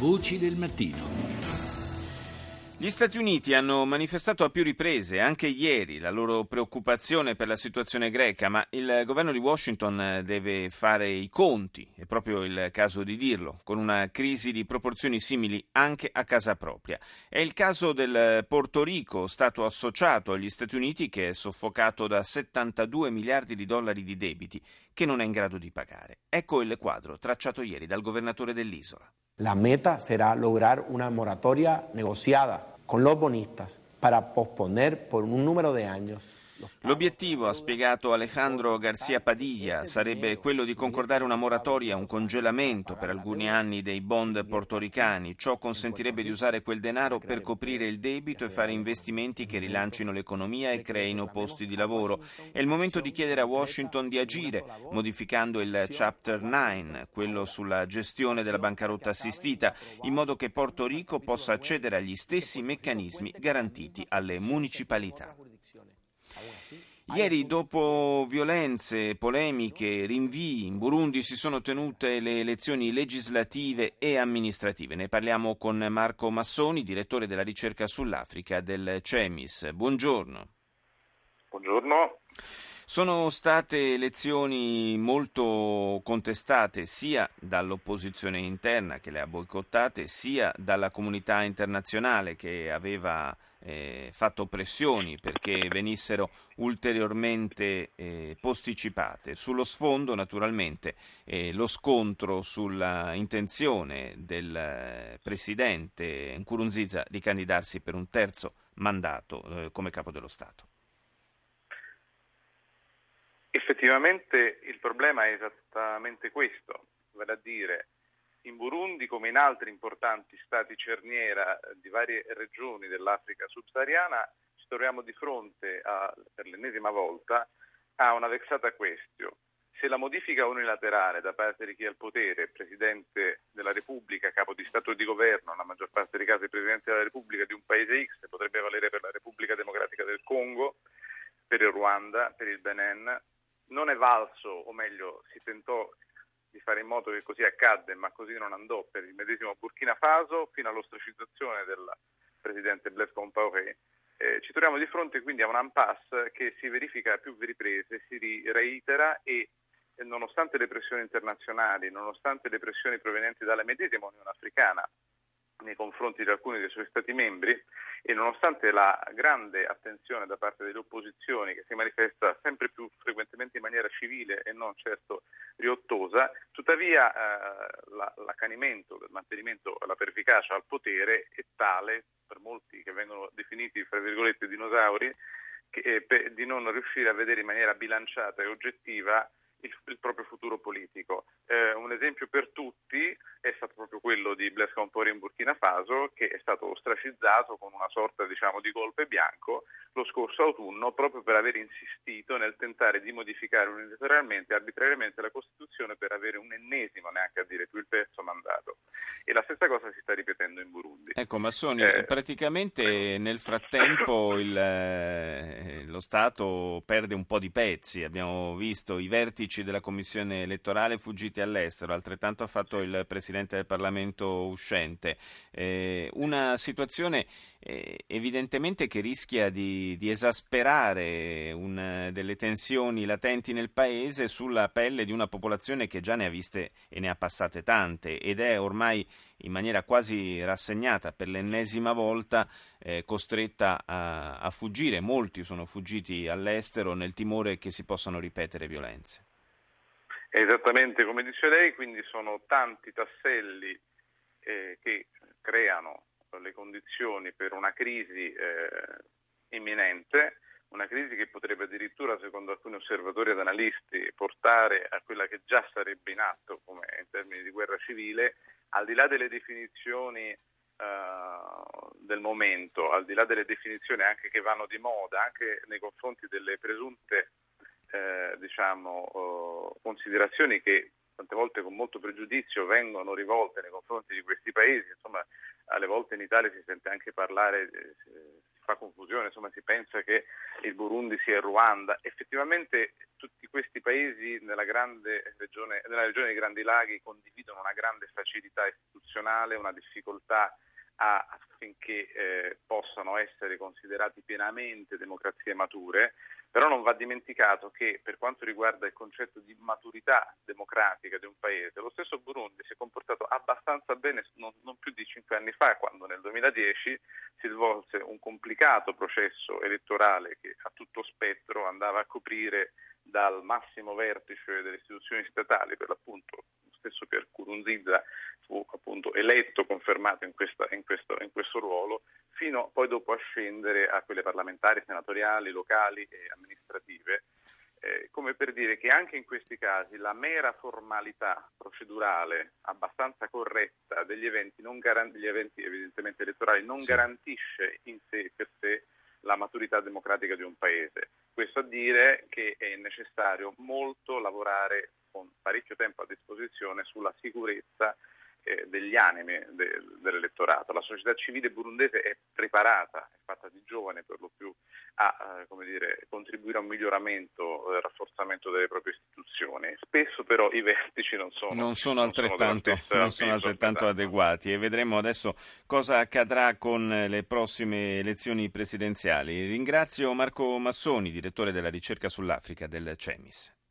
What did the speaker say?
Voci del mattino. Gli Stati Uniti hanno manifestato a più riprese, anche ieri, la loro preoccupazione per la situazione greca, ma il governo di Washington deve fare i conti, è proprio il caso di dirlo, con una crisi di proporzioni simili anche a casa propria. È il caso del Porto Rico, stato associato agli Stati Uniti che è soffocato da 72 miliardi di dollari di debiti che non è in grado di pagare. Ecco il quadro tracciato ieri dal governatore dell'isola. La meta será lograr una moratoria negociada con los bonistas para posponer por un número de años L'obiettivo, ha spiegato Alejandro Garcia Padilla, sarebbe quello di concordare una moratoria, un congelamento per alcuni anni dei bond portoricani. Ciò consentirebbe di usare quel denaro per coprire il debito e fare investimenti che rilancino l'economia e creino posti di lavoro. È il momento di chiedere a Washington di agire, modificando il Chapter 9, quello sulla gestione della bancarotta assistita, in modo che Porto Rico possa accedere agli stessi meccanismi garantiti alle municipalità. Ieri, dopo violenze, polemiche, rinvii, in Burundi si sono tenute le elezioni legislative e amministrative. Ne parliamo con Marco Massoni, direttore della ricerca sull'Africa del CEMIS. Buongiorno. Buongiorno. Sono state elezioni molto contestate sia dall'opposizione interna che le ha boicottate, sia dalla comunità internazionale che aveva eh, fatto pressioni perché venissero ulteriormente eh, posticipate. Sullo sfondo, naturalmente, eh, lo scontro sulla intenzione del eh, presidente Nkurunziza di candidarsi per un terzo mandato eh, come capo dello Stato. Effettivamente il problema è esattamente questo, vale a dire in Burundi come in altri importanti stati cerniera di varie regioni dell'Africa subsahariana ci troviamo di fronte a, per l'ennesima volta a una vexata questione. Se la modifica unilaterale da parte di chi ha il potere, Presidente della Repubblica, capo di Stato e di Governo, nella maggior parte dei casi Presidente della Repubblica di un paese X, potrebbe valere per la Repubblica Democratica del Congo, per il Ruanda, per il Benin, non è valso, o meglio si tentò di fare in modo che così accadde, ma così non andò per il medesimo Burkina Faso, fino all'ostracizzazione del presidente Blaise Compaoré. Eh, ci troviamo di fronte quindi a un impasse che si verifica a più riprese, si reitera e nonostante le pressioni internazionali, nonostante le pressioni provenienti dalla medesima Unione Africana, nei confronti di alcuni dei suoi Stati membri e nonostante la grande attenzione da parte delle opposizioni che si manifesta sempre più frequentemente in maniera civile e non certo riottosa, tuttavia eh, la, l'accanimento del mantenimento, la pervicacia al potere è tale per molti che vengono definiti fra virgolette dinosauri che, eh, per, di non riuscire a vedere in maniera bilanciata e oggettiva il, il proprio futuro politico. Eh, un esempio per tutti è stato proprio quello di Blaise Compaoré in Burkina Faso, che è stato ostracizzato con una sorta diciamo, di golpe bianco lo scorso autunno proprio per aver insistito nel tentare di modificare unilateralmente e arbitrariamente la Costituzione per avere un ennesimo, neanche a dire più il terzo mandato. E la stessa cosa si sta ripetendo in Burundi. Ecco, Massoni, eh, praticamente nel frattempo il, eh, lo Stato perde un po' di pezzi. Abbiamo visto i vertici della Commissione elettorale fuggiti all'estero, altrettanto ha fatto il Presidente del Parlamento uscente. Eh, una situazione eh, evidentemente che rischia di, di esasperare un, delle tensioni latenti nel Paese sulla pelle di una popolazione che già ne ha viste e ne ha passate tante ed è ormai in maniera quasi rassegnata per l'ennesima volta eh, costretta a, a fuggire. Molti sono fuggiti all'estero nel timore che si possano ripetere violenze. Esattamente come dice lei, quindi sono tanti tasselli eh, che creano le condizioni per una crisi eh, imminente, una crisi che potrebbe addirittura, secondo alcuni osservatori ed analisti, portare a quella che già sarebbe in atto come in termini di guerra civile, al di là delle definizioni uh, del momento, al di là delle definizioni anche che vanno di moda, anche nei confronti delle presunte eh, diciamo, uh, considerazioni che tante volte con molto pregiudizio vengono rivolte nei confronti di questi paesi, insomma alle volte in Italia si sente anche parlare, fa confusione, insomma si pensa che il Burundi sia il Ruanda. Effettivamente tutti questi paesi nella, regione, nella regione dei Grandi Laghi condividono una grande facilità istituzionale, una difficoltà affinché eh, possano essere considerati pienamente democrazie mature, però non va dimenticato che per quanto riguarda il concetto di maturità democratica di un paese, lo stesso Burundi si è comportato abbastanza bene non, non più di cinque anni fa, quando nel 2010 si svolse un complicato processo elettorale che a tutto spettro andava a coprire dal massimo vertice delle istituzioni statali, per l'appunto stesso Pier Kurunziza fu appunto eletto, confermato in, questa, in, questo, in questo ruolo, fino poi dopo a scendere a quelle parlamentari, senatoriali, locali e amministrative, eh, come per dire che anche in questi casi la mera formalità procedurale abbastanza corretta degli eventi, garan- degli eventi evidentemente elettorali non sì. garantisce in sé per sé la maturità democratica di un paese. Questo a dire che è necessario molto lavorare parecchio tempo a disposizione sulla sicurezza eh, degli animi de, dell'elettorato. La società civile burundese è preparata, è fatta di giovani per lo più, a eh, dire, contribuire a un miglioramento eh, rafforzamento delle proprie istituzioni. Spesso però i vertici non sono, non sono altrettanto, non sono non sono altrettanto adeguati e vedremo adesso cosa accadrà con le prossime elezioni presidenziali. Ringrazio Marco Massoni, direttore della ricerca sull'Africa del CEMIS.